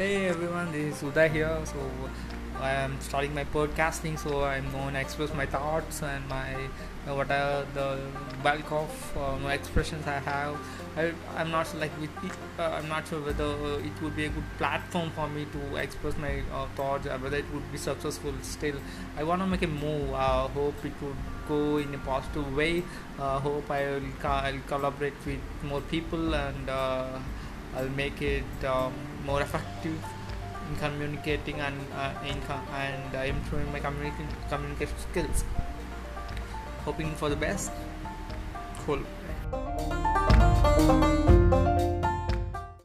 Hey everyone, this is Uday here. So I am starting my podcasting, so I'm going to express my thoughts and my uh, what are the bulk of uh, my expressions I have. I, I'm not like with it, uh, I'm not sure whether it would be a good platform for me to express my uh, thoughts, uh, whether it would be successful. Still, I want to make a move. Uh, hope it would go in a positive way. Uh, hope I will I'll collaborate with more people and. I'll make it um, more effective in communicating and uh, in com- and uh, improving my communication communication skills. Hoping for the best. Cool.